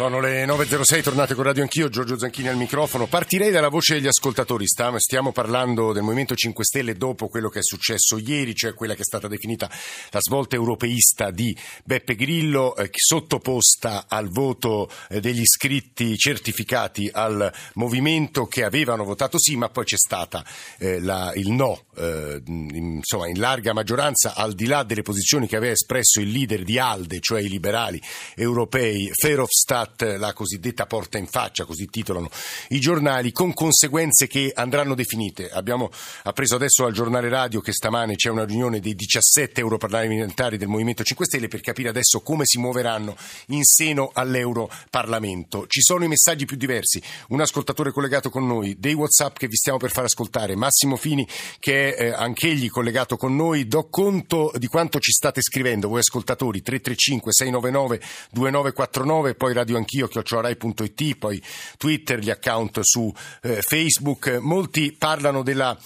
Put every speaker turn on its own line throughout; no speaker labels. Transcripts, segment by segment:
Sono le 9.06, tornate con Radio Anch'io, Giorgio Zanchini al microfono. Partirei dalla voce degli ascoltatori. Stiamo parlando del Movimento 5 Stelle dopo quello che è successo ieri, cioè quella che è stata definita la svolta europeista di Beppe Grillo, eh, sottoposta al voto eh, degli iscritti certificati al movimento che avevano votato sì, ma poi c'è stata eh, la, il no, eh, insomma, in larga maggioranza, al di là delle posizioni che aveva espresso il leader di ALDE, cioè i liberali europei, Verhofstadt Stadt, la cosiddetta porta in faccia, così titolano i giornali, con conseguenze che andranno definite. Abbiamo appreso adesso al giornale radio che stamane c'è una riunione dei 17 europarlamentari del Movimento 5 Stelle per capire adesso come si muoveranno in seno all'Europarlamento. Ci sono i messaggi più diversi. Un ascoltatore collegato con noi, dei WhatsApp che vi stiamo per far ascoltare, Massimo Fini che è eh, anch'egli collegato con noi. Do conto di quanto ci state scrivendo voi ascoltatori 335 699 2949 poi radio anch'io, chiocciorai.it, poi Twitter, gli account su eh, Facebook. Molti parlano della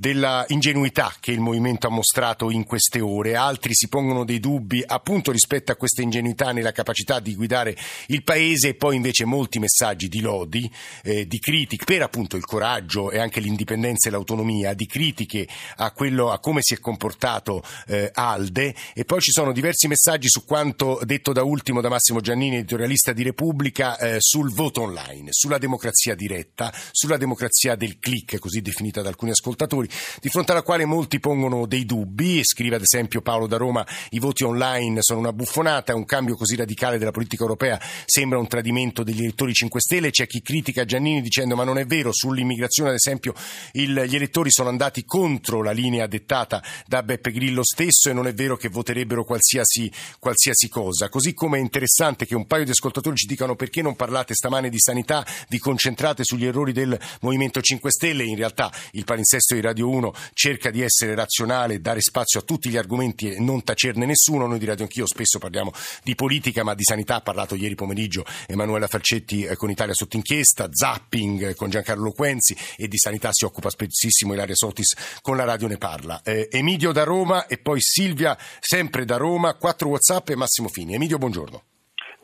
della ingenuità che il movimento ha mostrato in queste ore. Altri si pongono dei dubbi appunto rispetto a questa ingenuità nella capacità di guidare il paese e poi invece molti messaggi di lodi, eh, di critiche per appunto il coraggio e anche l'indipendenza e l'autonomia, di critiche a, quello, a come si è comportato eh, Alde e poi ci sono diversi messaggi su quanto detto da ultimo da Massimo Giannini, editorialista di Repubblica, eh, sul voto online, sulla democrazia diretta, sulla democrazia del click, così definita da alcuni ascoltatori di fronte alla quale molti pongono dei dubbi. Scrive ad esempio Paolo da Roma: i voti online sono una buffonata, un cambio così radicale della politica europea sembra un tradimento degli elettori 5 Stelle. C'è chi critica Giannini dicendo: ma non è vero, sull'immigrazione, ad esempio, il, gli elettori sono andati contro la linea dettata da Beppe Grillo stesso e non è vero che voterebbero qualsiasi, qualsiasi cosa. Così come è interessante che un paio di ascoltatori ci dicano perché non parlate stamane di sanità, vi concentrate sugli errori del Movimento 5 Stelle. In realtà il palinsesto di Radio 1 cerca di essere razionale, dare spazio a tutti gli argomenti e non tacerne nessuno. Noi di Radio Anch'io spesso parliamo di politica, ma di sanità ha parlato ieri pomeriggio Emanuela Falcetti eh, con Italia sotto inchiesta, zapping con Giancarlo Quenzi e di sanità si occupa spessissimo Ilaria Sotis con la radio ne parla. Eh, Emidio da Roma e poi Silvia sempre da Roma, quattro Whatsapp e Massimo Fini. Emidio, buongiorno.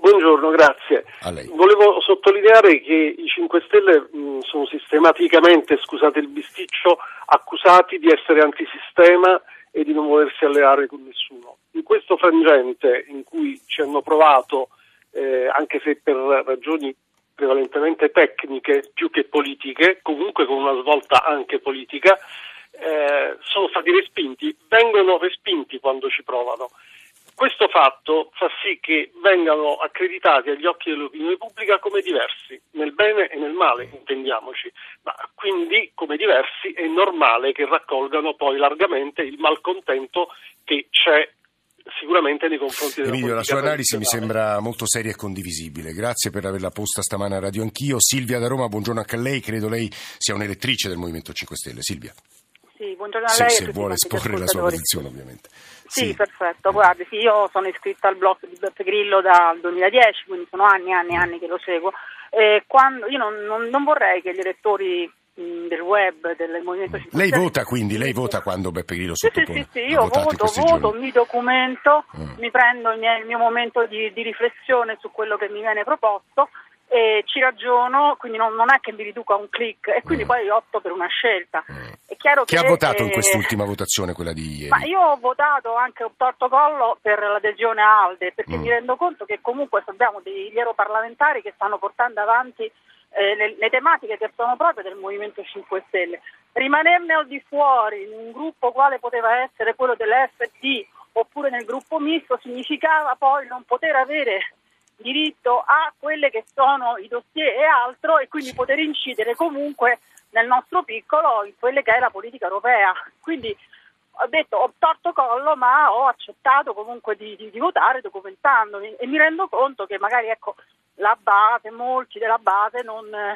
Buongiorno, grazie. Volevo sottolineare che i 5 Stelle mh, sono sistematicamente, scusate il bisticcio, accusati di essere antisistema e di non volersi alleare con nessuno. In questo frangente in cui ci hanno provato, eh, anche se per ragioni prevalentemente tecniche più che politiche, comunque con una svolta anche politica, eh, sono stati respinti, vengono respinti quando ci provano. Questo fatto fa sì che vengano accreditati agli occhi dell'opinione pubblica come diversi, nel bene e nel male, intendiamoci, ma quindi come diversi è normale che raccolgano poi largamente il malcontento che c'è sicuramente nei confronti della
Emilio, la sua analisi mi sembra molto seria e condivisibile. Grazie per averla posta stamane a Radio Anch'io. Silvia da Roma, buongiorno anche a lei. Credo lei sia un'elettrice del Movimento 5 Stelle. Silvia.
Sì, buongiorno a lei.
Se, se vuole esporre la sua posizione, ovviamente.
Sì, sì. perfetto. Guardi, sì, io sono iscritta al blog di Beppe Grillo dal 2010, quindi sono anni e anni e anni che lo seguo. E quando, io non, non, non vorrei che gli elettori del web, del Movimento 5
Lei vota quindi, lei vota quando Beppe Grillo sottopone?
Sì, sì, sì, io voto, voto, mi documento, mm. mi prendo il mio, il mio momento di, di, riflessione su quello che mi viene proposto e ci ragiono, quindi non, non è che mi riduca a un click e quindi mm. poi opto per una scelta. Mm.
È chiaro Chi che, ha votato eh, in quest'ultima votazione, quella di ieri?
Ma io ho votato anche un torto collo per l'adesione a Alde, perché mm. mi rendo conto che comunque abbiamo degli europarlamentari che stanno portando avanti eh, le, le, tematiche che sono proprie del Movimento 5 Stelle. Rimanerne al di fuori in un gruppo quale poteva essere quello dell'FD oppure nel gruppo misto significava poi non poter avere diritto a quelle che sono i dossier e altro e quindi poter incidere comunque nel nostro piccolo in quelle che è la politica europea. Quindi ho detto ho torto collo ma ho accettato comunque di, di, di votare documentandomi e mi rendo conto che magari ecco, la base, molti della base non eh,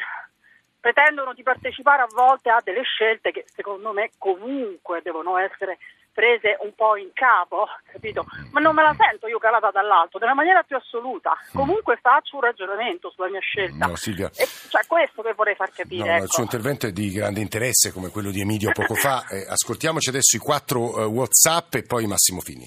pretendono di partecipare a volte a delle scelte che secondo me comunque devono essere prese un po' in capo, capito? Ma non me la sento io calata dall'alto, nella maniera più assoluta. Comunque faccio un ragionamento sulla mia scelta.
No, Silvia.
E cioè questo che vorrei far capire.
No,
ecco.
Il suo intervento è di grande interesse, come quello di Emidio poco fa. Eh, ascoltiamoci adesso i quattro uh, WhatsApp e poi Massimo Fini.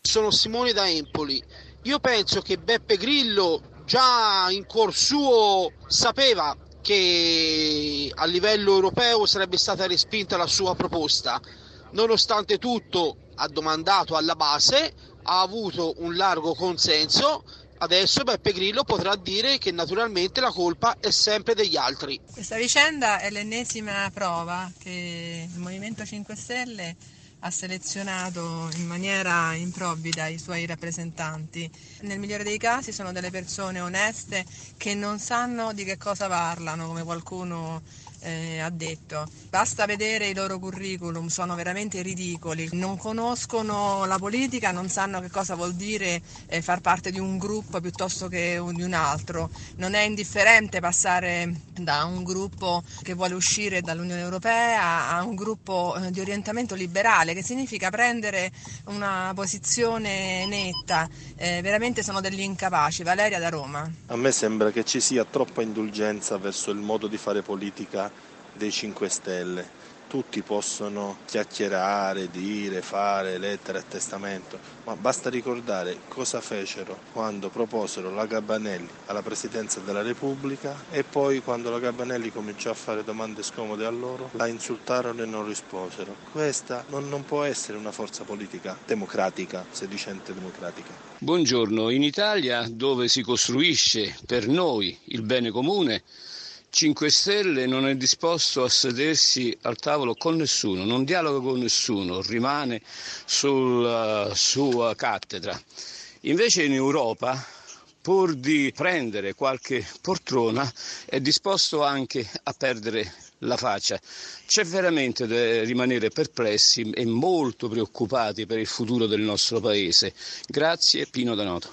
Sono Simone da Empoli. Io penso che Beppe Grillo già in cuor suo sapeva che a livello europeo sarebbe stata respinta la sua proposta. Nonostante tutto ha domandato alla base, ha avuto un largo consenso Adesso Beppe Grillo potrà dire che naturalmente la colpa è sempre degli altri.
Questa vicenda è l'ennesima prova che il Movimento 5 Stelle ha selezionato in maniera improvvida i suoi rappresentanti. Nel migliore dei casi sono delle persone oneste che non sanno di che cosa parlano, come qualcuno eh, ha detto. Basta vedere i loro curriculum, sono veramente ridicoli, non conoscono la politica, non sanno che cosa vuol dire eh, far parte di un gruppo piuttosto che di un altro. Non è indifferente passare da un gruppo che vuole uscire dall'Unione Europea a un gruppo eh, di orientamento liberale, che significa prendere una posizione netta. Eh, veramente sono degli incapaci. Valeria da Roma.
A me sembra che ci sia troppa indulgenza verso il modo di fare politica dei 5 Stelle. Tutti possono chiacchierare, dire, fare lettere a testamento, ma basta ricordare cosa fecero quando proposero la Gabbanelli alla Presidenza della Repubblica e poi quando la Gabbanelli cominciò a fare domande scomode a loro, la insultarono e non risposero. Questa non, non può essere una forza politica democratica, sedicente democratica.
Buongiorno, in Italia dove si costruisce per noi il bene comune, 5 Stelle non è disposto a sedersi al tavolo con nessuno, non dialoga con nessuno, rimane sulla sua cattedra. Invece in Europa, pur di prendere qualche poltrona, è disposto anche a perdere la faccia. C'è veramente da rimanere perplessi e molto preoccupati per il futuro del nostro Paese. Grazie Pino Danoto.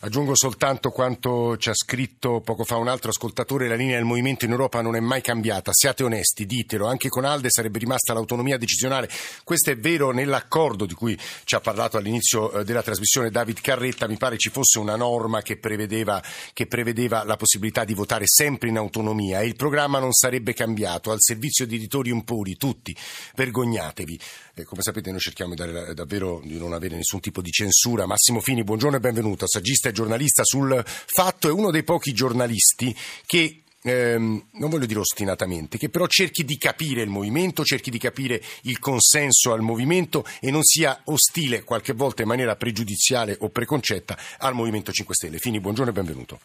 Aggiungo soltanto quanto ci ha scritto poco fa un altro ascoltatore, la linea del movimento in Europa non è mai cambiata, siate onesti, ditelo, anche con Alde sarebbe rimasta l'autonomia decisionale, questo è vero nell'accordo di cui ci ha parlato all'inizio eh, della trasmissione David Carretta, mi pare ci fosse una norma che prevedeva, che prevedeva la possibilità di votare sempre in autonomia e il programma non sarebbe cambiato, al servizio di editori un puri, tutti, vergognatevi. Eh, come sapete noi cerchiamo di dare, davvero di non avere nessun tipo di censura. Massimo Fini, buongiorno e benvenuto, saggista e giornalista sul fatto, è uno dei pochi giornalisti che ehm, non voglio dire ostinatamente, che però cerchi di capire il movimento, cerchi di capire il consenso al movimento e non sia ostile qualche volta in maniera pregiudiziale o preconcetta al Movimento 5 Stelle. Fini, buongiorno e benvenuto.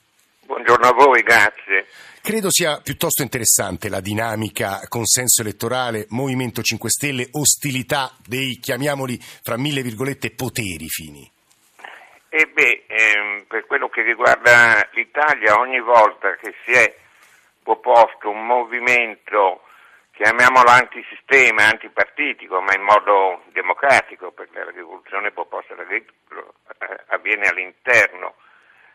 Buongiorno a voi, grazie.
Credo sia piuttosto interessante la dinamica consenso elettorale, Movimento 5 Stelle, ostilità dei, chiamiamoli, fra mille virgolette, poteri fini.
E beh, ehm, per quello che riguarda l'Italia, ogni volta che si è proposto un movimento, chiamiamolo antisistema, antipartitico, ma in modo democratico, perché la rivoluzione proposta da Griglo eh, avviene all'interno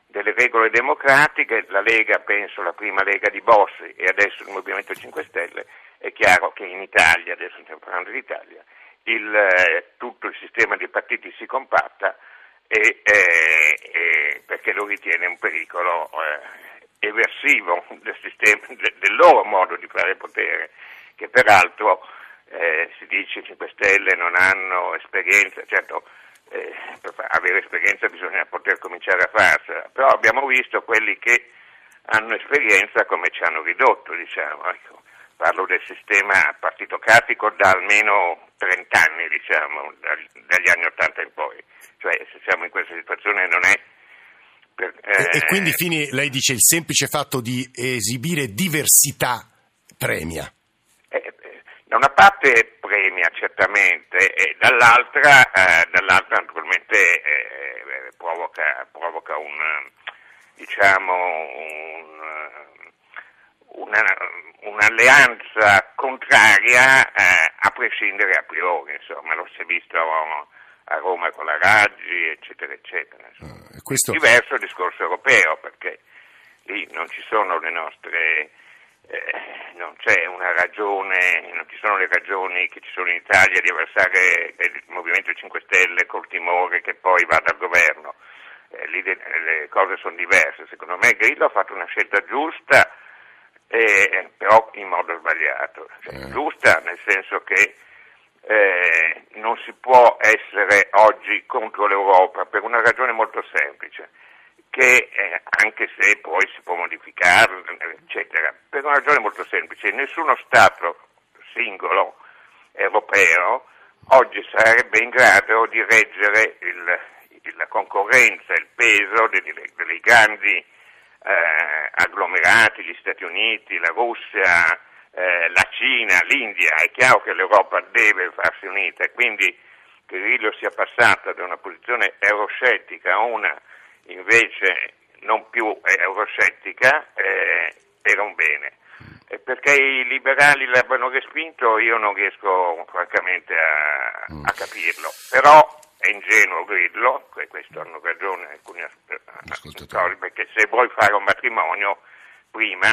delle regole democratiche, la Lega, penso la prima Lega di Bossi e adesso il Movimento 5 Stelle, è chiaro che in Italia, adesso stiamo parlando d'Italia, il, eh, tutto il sistema dei partiti si compatta e, eh, eh, perché lo ritiene un pericolo eh, eversivo del, sistema, de, del, loro modo di fare potere, che peraltro eh, si dice 5 Stelle non hanno esperienza, certo eh, per avere esperienza bisogna poter cominciare a farsela, però abbiamo visto quelli che hanno esperienza come ci hanno ridotto, diciamo. Ecco, parlo del sistema partitocratico da almeno 30 anni, diciamo, dagli anni 80 in poi. Cioè, se siamo in questa situazione non è
per, eh... e, e, quindi Fini, lei dice il semplice fatto di esibire diversità premia.
Eh, eh da una parte premia certamente e dall'altra, eh, dall'altra naturalmente eh, provoca, provoca un, diciamo, un, una, un'alleanza contraria eh, a prescindere a priori, insomma, lo si è visto a Roma con la Raggi, eccetera, eccetera. Uh, questo... Diverso il discorso europeo, perché lì non ci sono le nostre eh, non c'è una ragione, non ci sono le ragioni che ci sono in Italia di avversare il Movimento 5 Stelle col timore che poi vada al governo. Eh, lì le, le, cose sono diverse. Secondo me Grillo ha fatto una scelta giusta, eh, però in modo sbagliato. Cioè, eh. Giusta nel senso che eh, non si può essere oggi contro l'Europa per una ragione molto semplice, che eh, anche se poi si può modificare, eccetera, per una ragione molto semplice, nessuno Stato singolo europeo oggi sarebbe in grado di reggere il, la concorrenza, il peso dei, dei grandi eh, agglomerati, gli Stati Uniti, la Russia, eh, la Cina, l'India. È chiaro che l'Europa deve farsi unita e quindi che Grillo sia passata da una posizione euroscettica a una invece non più euroscettica eh, era un bene. E perché i liberali l'abbiano respinto io non riesco francamente a, a capirlo, però è ingenuo Grillo, e questo hanno ragione alcuni ascoltatori, perché se vuoi fare un matrimonio prima,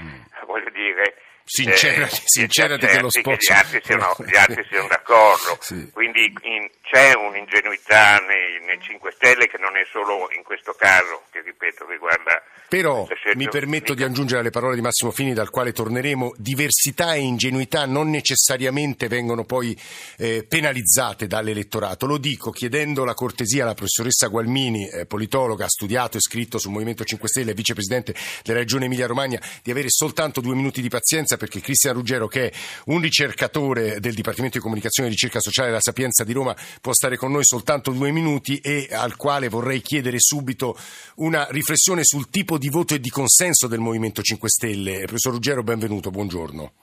mm. voglio dire,
Sincerati, eh, sincerati che lo spozzo.
Gli altri siano, gli altri siano d'accordo. sì. Quindi in, c'è un'ingenuità nei, nei 5 Stelle che non è solo in questo caso, che ripeto riguarda
però mi permetto di aggiungere alle parole di Massimo Fini, dal quale torneremo, diversità e ingenuità non necessariamente vengono poi eh, penalizzate dall'elettorato. Lo dico chiedendo la cortesia alla professoressa Gualmini, eh, politologa, ha studiato e scritto sul Movimento 5 Stelle, vicepresidente della Regione Emilia-Romagna, di avere soltanto due minuti di pazienza perché Cristian Ruggero, che è un ricercatore del Dipartimento di Comunicazione e Ricerca Sociale della Sapienza di Roma, può stare con noi soltanto due minuti e al quale vorrei chiedere subito una riflessione sul tipo di voto e di consenso del Movimento 5 Stelle. Professor Ruggero, benvenuto, buongiorno.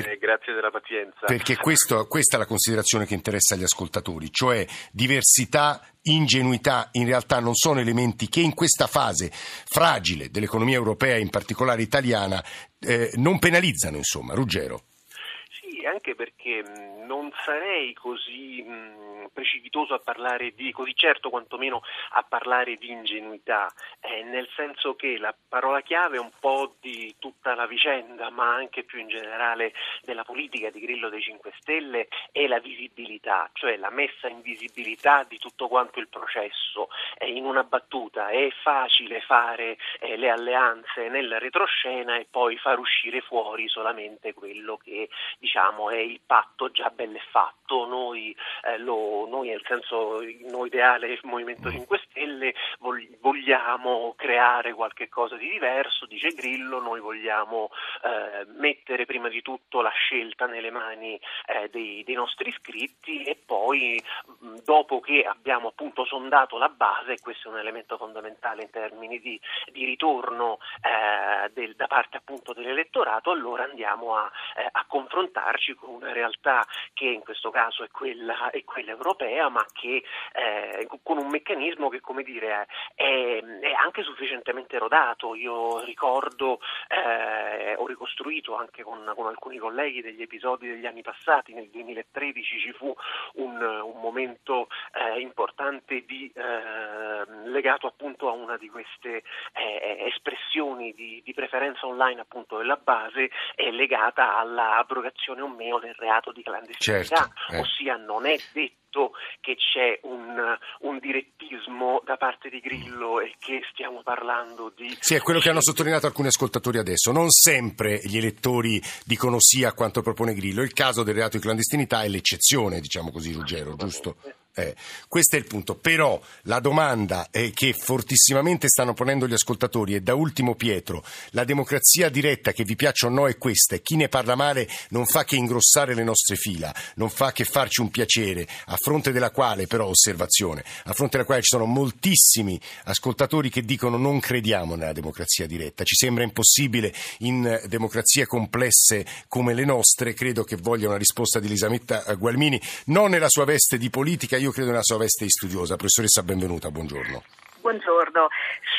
Per, grazie della pazienza.
Perché questo, questa è la considerazione che interessa agli ascoltatori, cioè diversità ingenuità in realtà non sono elementi che in questa fase fragile dell'economia europea, in particolare italiana, eh, non penalizzano, insomma. Ruggero.
Anche perché non sarei così precipitoso a parlare di, così certo quantomeno a parlare di ingenuità, eh, nel senso che la parola chiave un po' di tutta la vicenda, ma anche più in generale della politica di Grillo dei 5 Stelle, è la visibilità, cioè la messa in visibilità di tutto quanto il processo. Eh, in una battuta è facile fare eh, le alleanze nella retroscena e poi far uscire fuori solamente quello che diciamo è il patto già ben fatto. Noi, eh, lo, noi nel senso noi ideale il Movimento 5 Stelle vogliamo creare qualche cosa di diverso, dice Grillo, noi vogliamo eh, mettere prima di tutto la scelta nelle mani eh, dei, dei, nostri iscritti e poi dopo che abbiamo appunto sondato la base, questo è un elemento fondamentale in termini di, di ritorno eh, del, da parte appunto dell'elettorato, allora andiamo a, eh, a, confrontarci con una realtà che in questo caso è quella, è quella europea, ma che eh, con un meccanismo che come dire è, è anche sufficientemente rodato. Io ricordo, eh, ho ricostruito anche con, con, alcuni colleghi degli episodi degli anni passati, nel 2013 ci fu un, un momento eh, importante di, eh, legato appunto a una di queste eh, espressioni di, di, preferenza online appunto della base legata all'abrogazione o meno del reato di clandestinità, certo, eh. ossia non è detto che c'è un, un, direttismo da parte di Grillo e che stiamo parlando di...
Sì, è quello che hanno sottolineato alcuni ascoltatori adesso. Non sempre gli elettori dicono sì a quanto propone Grillo. Il caso del reato di clandestinità è l'eccezione, diciamo così, Ruggero, giusto? Eh, questo è il punto. Però la domanda che fortissimamente stanno ponendo gli ascoltatori è da ultimo Pietro, la democrazia diretta che vi piaccia o no è questa e chi ne parla male non fa che ingrossare le nostre fila, non fa che farci un piacere, a fronte della quale però, osservazione, a fronte della quale ci sono moltissimi ascoltatori che dicono non crediamo nella democrazia diretta, ci sembra impossibile in democrazie complesse come le nostre, credo che voglia una risposta di Elisabetta Gualmini, non nella sua veste di politica, io credo nella sua veste di studiosa. Professoressa, benvenuta, buongiorno.
Buongiorno,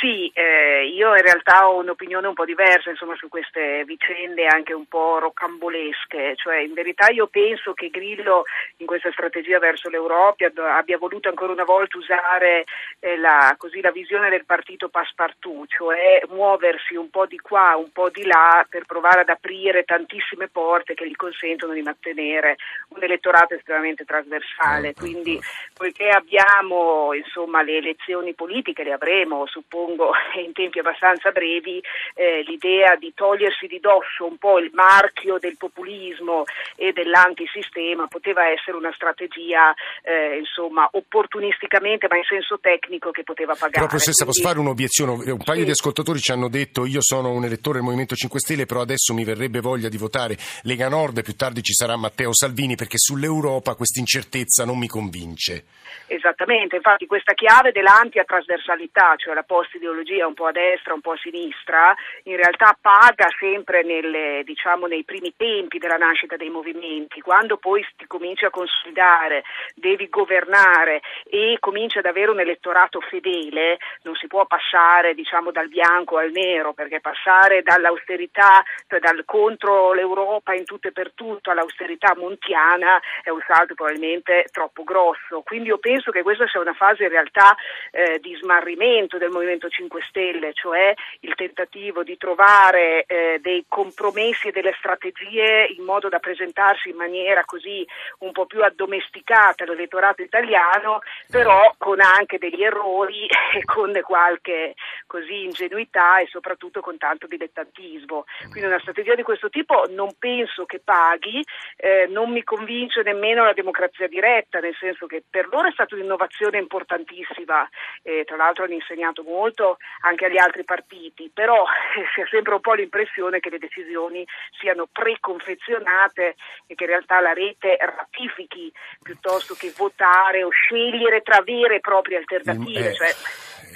sì, eh, io in realtà ho un'opinione un po' diversa insomma, su queste vicende anche un po' rocambolesche, cioè in verità io penso che Grillo in questa strategia verso l'Europa abbia voluto ancora una volta usare eh, la, così, la, visione del partito passepartout, cioè muoversi un po' di qua, un po' di là per provare ad aprire tantissime porte che gli consentono di mantenere un elettorato estremamente trasversale. Quindi poiché abbiamo insomma, le elezioni politiche, le avremo, suppongo in tempi abbastanza brevi, eh, l'idea di togliersi di dosso un po' il marchio del populismo e dell'antisistema poteva essere una strategia eh, insomma opportunisticamente ma in senso tecnico che poteva pagare.
Però professoressa Quindi... posso fare un'obiezione? Un paio sì. di ascoltatori ci hanno detto io sono un elettore del Movimento 5 Stelle però adesso mi verrebbe voglia di votare Lega Nord e più tardi ci sarà Matteo Salvini perché sull'Europa questa incertezza non mi convince.
Esattamente, infatti questa chiave dell'ampia trasversalità, cioè la post-ideologia un po' a destra, un po' a sinistra, in realtà paga sempre nelle, diciamo, nei primi tempi della nascita dei movimenti, quando poi ti cominci a consolidare, devi governare e cominci ad avere un elettorato fedele, non si può passare diciamo, dal bianco al nero, perché passare dall'austerità, cioè dal contro l'Europa in tutto e per tutto all'austerità montiana è un salto probabilmente troppo grosso. Quindi io penso che questa sia una fase in realtà eh, di smarrimento del Movimento 5 Stelle, cioè il tentativo di trovare eh, dei compromessi e delle strategie in modo da presentarsi in maniera così un po' più addomesticata all'elettorato italiano, però con anche degli errori e con qualche così ingenuità e soprattutto con tanto dilettantismo. Quindi una strategia di questo tipo non penso che paghi, eh, non mi convince nemmeno la democrazia diretta, nel senso che per loro è stata un'innovazione importantissima, eh, tra hanno insegnato molto anche agli altri partiti, però eh, si ha sempre un po' l'impressione che le decisioni siano preconfezionate e che in realtà la rete ratifichi piuttosto che votare o scegliere tra vere e proprie alternative.
Eh, cioè,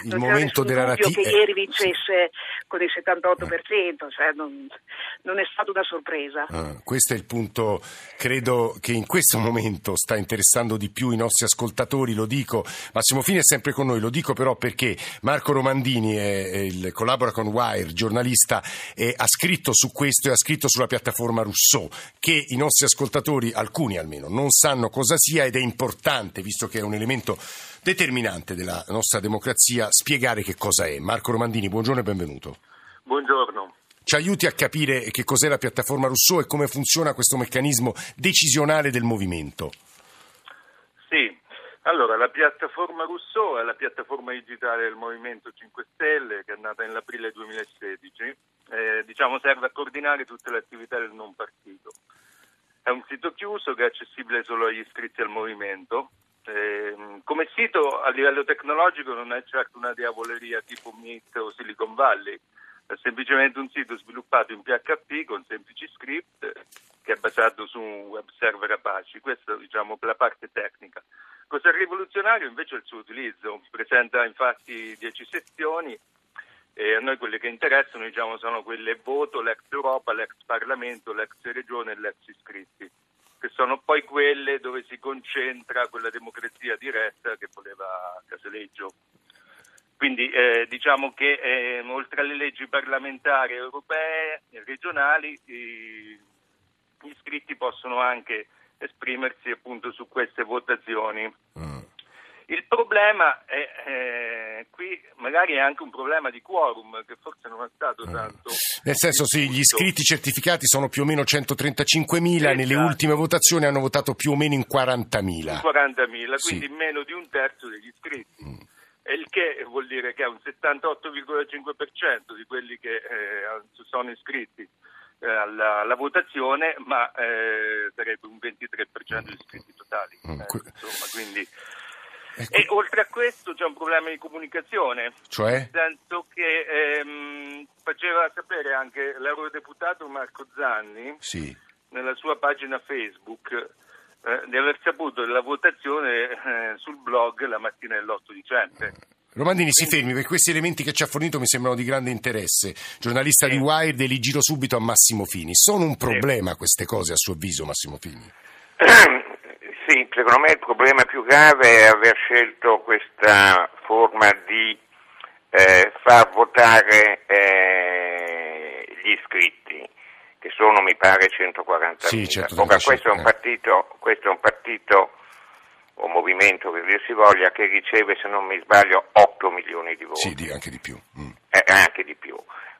il momento della ratifica.
che ieri vincesse con il 78%, cioè non, non, è stata una sorpresa.
Ah, questo è il punto, credo che in questo momento sta interessando di più i nostri ascoltatori, lo dico, Massimo Fini è sempre con noi, lo dico però perché Marco Romandini è, è il, collabora con Wire, giornalista, e ha scritto su questo e ha scritto sulla piattaforma Rousseau, che i nostri ascoltatori, alcuni almeno, non sanno cosa sia ed è importante, visto che è un elemento determinante della nostra democrazia, spiegare che cosa è. Marco Romandini, buongiorno e benvenuto.
Buongiorno.
Ci aiuti a capire che cos'è la piattaforma Rousseau e come funziona questo meccanismo decisionale del movimento.
Sì, allora la piattaforma Rousseau è la piattaforma digitale del Movimento 5 Stelle che è nata nell'aprile 2016, eh, diciamo serve a coordinare tutte le attività del non partito. È un sito chiuso che è accessibile solo agli iscritti al movimento eh, come sito a livello tecnologico non è certo una diavoleria tipo Meet o Silicon Valley, è semplicemente un sito sviluppato in PHP con semplici script che è basato su un web server Apache, questa diciamo la parte tecnica. Cos'è rivoluzionario? Invece è il suo utilizzo, presenta infatti 10 sezioni e a noi quelle che interessano diciamo, sono quelle voto, l'ex Europa, l'ex Parlamento, l'ex Regione e l'ex iscritti che sono poi quelle dove si concentra quella democrazia diretta che voleva Casaleggio. Quindi eh, diciamo che eh, oltre alle leggi parlamentari europee e regionali gli iscritti possono anche esprimersi appunto su queste votazioni. Mm. Il problema è, eh, qui magari è anche un problema di quorum che forse non è stato eh. tanto.
Nel senso sì, gli iscritti certificati sono più o meno 135.000, esatto. nelle ultime votazioni hanno votato più o meno in 40.000.
In 40.000, sì. quindi meno di un terzo degli iscritti. Mm. Il che vuol dire che è un 78,5% di quelli che eh, sono iscritti eh, alla, alla, votazione, ma eh, sarebbe un 23% degli iscritti totali. Mm. Eh, insomma, quindi Ecco. E oltre a questo c'è un problema di comunicazione,
cioè?
nel senso che ehm, faceva sapere anche l'eurodeputato Marco Zanni
sì.
nella sua pagina Facebook eh, di aver saputo della votazione eh, sul blog la mattina dell'8 dicembre.
Romandini si fermi perché questi elementi che ci ha fornito mi sembrano di grande interesse. Giornalista sì. di Wired e li giro subito a Massimo Fini. Sono un problema sì. queste cose a suo avviso Massimo Fini?
Secondo me il problema più grave è aver scelto questa forma di eh, far votare eh, gli iscritti, che sono mi pare 140.000.
Sì, certo,
Ora, questo, è un partito, questo è un partito o movimento che dir si voglia che riceve, se non mi sbaglio, 8 milioni di voti.
Sì, anche di più. Mm.
Eh, anche di più.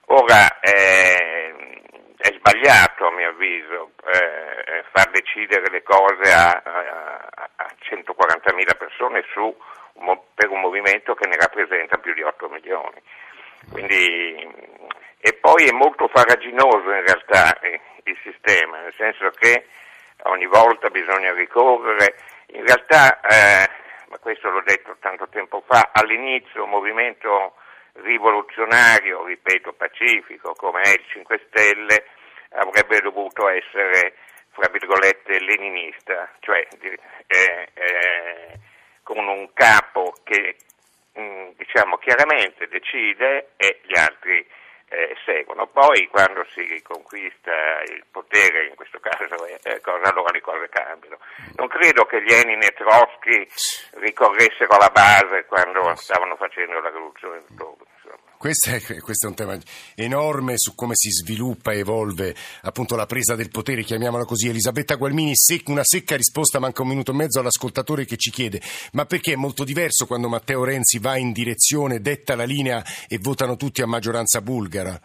Ora, eh, è sbagliato a mio avviso eh, far decidere le cose a, a, a 140.000 persone su per un movimento che ne rappresenta più di 8 milioni. Quindi, e poi è molto faraginoso in realtà eh, il sistema, nel senso che ogni volta bisogna ricorrere, in realtà, eh, ma questo l'ho detto tanto tempo fa, all'inizio un movimento rivoluzionario, ripeto pacifico, come è il 5 Stelle, essere, fra virgolette, leninista, cioè eh, eh, con un capo che mm, diciamo, chiaramente decide e gli altri eh, seguono. Poi quando si conquista il potere, in questo caso, eh, cosa, allora le cose cambiano. Non credo che Lenin e Trotsky ricorressero alla base quando stavano facendo la rivoluzione d'ottobre.
Questo è, questo è, un tema enorme su come si sviluppa e evolve appunto la presa del potere, chiamiamola così. Elisabetta Gualmini, una secca risposta, manca un minuto e mezzo all'ascoltatore che ci chiede, ma perché è molto diverso quando Matteo Renzi va in direzione, detta la linea e votano tutti a maggioranza bulgara?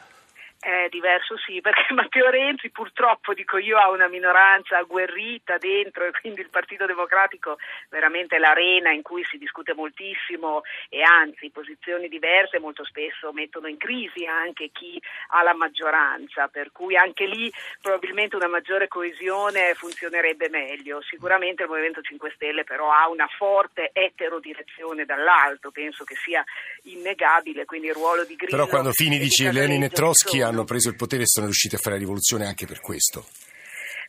È diverso sì, perché Matteo Renzi purtroppo, dico io, ha una minoranza agguerrita dentro e quindi il Partito Democratico veramente è l'arena in cui si discute moltissimo e anzi posizioni diverse molto spesso mettono in crisi anche chi ha la maggioranza, per cui anche lì probabilmente una maggiore coesione funzionerebbe meglio. Sicuramente il Movimento 5 Stelle però ha una forte eterodirezione dall'alto, penso che sia innegabile, quindi il ruolo di Grillo...
Però quando Fini dice Lenin e Trotsky hanno preso il potere e sono riusciti a fare la rivoluzione anche per questo.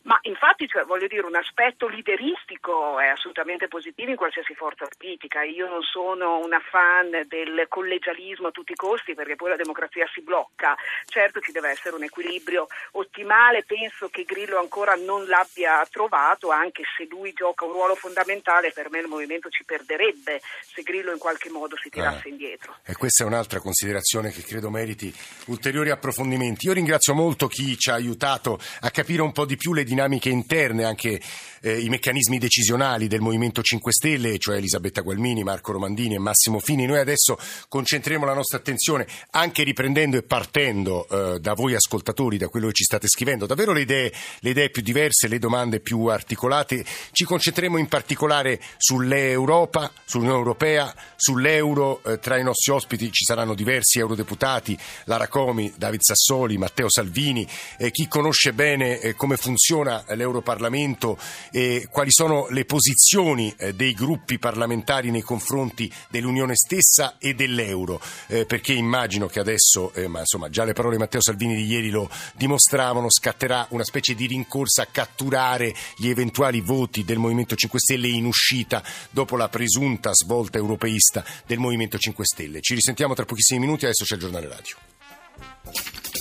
Ma infatti, cioè, voglio dire, un aspetto lideristico è assolutamente positivo in qualsiasi forza politica. Io non sono una fan del collegialismo a tutti i costi perché poi la democrazia si blocca. Certo ci deve essere un equilibrio ottimale, penso che Grillo ancora non l'abbia trovato, anche se lui gioca un ruolo fondamentale, per me il movimento ci perderebbe se Grillo in qualche modo si tirasse eh. indietro.
E questa è un'altra considerazione che credo meriti ulteriori approfondimenti. Io ringrazio molto chi ci ha aiutato a capire un po' di più le dinamiche dinamiche interne, anche eh, i meccanismi decisionali del Movimento 5 Stelle, cioè Elisabetta Gualmini, Marco Romandini e Massimo Fini. Noi adesso concentriamo la nostra attenzione anche riprendendo e partendo eh, da voi ascoltatori, da quello che ci state scrivendo, davvero le idee, le idee più diverse, le domande più articolate. Ci concentreremo in particolare sull'Europa, sull'Unione Europea, sull'euro. Eh, tra i nostri ospiti ci saranno diversi eurodeputati, Lara Comi, David Sassoli, Matteo Salvini, eh, chi conosce bene eh, come funziona l'Europarlamento e quali sono le posizioni eh, dei gruppi parlamentari nei confronti dell'Unione stessa e dell'euro, eh, perché immagino che adesso, eh, ma insomma già le parole di Matteo Salvini di ieri lo dimostravano, scatterà una specie di rincorsa a catturare gli eventuali voti del Movimento 5 Stelle in uscita dopo la presunta svolta europeista del Movimento 5 Stelle. Ci risentiamo tra pochissimi minuti, adesso c'è il giornale radio.